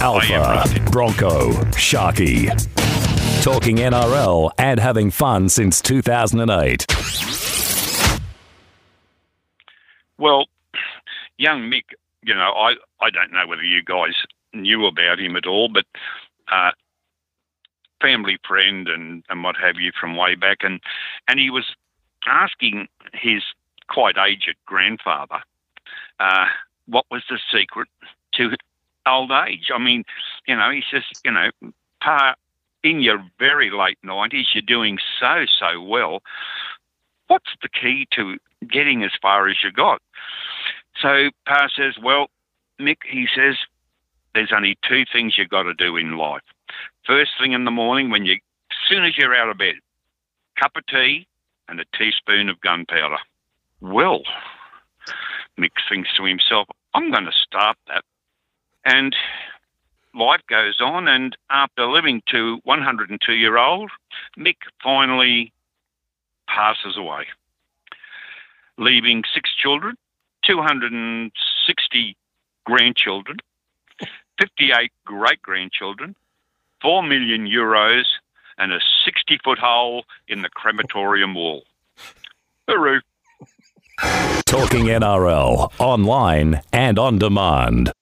Alpha, Bronco, Sharky. Talking NRL and having fun since 2008. Well, young Mick, you know, I, I don't know whether you guys knew about him at all, but uh, family friend and, and what have you from way back. And, and he was asking his quite aged grandfather uh, what was the secret to old age. I mean, you know, he says, you know, pa, in your very late 90s, you're doing so, so well. What's the key to getting as far as you got? So Pa says, well, Mick, he says, there's only two things you've got to do in life. First thing in the morning, when you, as soon as you're out of bed, cup of tea and a teaspoon of gunpowder. Well, Mick thinks to himself, I'm going to start that. And life goes on, and after living to 102 year old, Mick finally passes away, leaving six children, 260 grandchildren, 58 great grandchildren, 4 million euros, and a 60 foot hole in the crematorium wall. Hooroo. Talking NRL, online and on demand.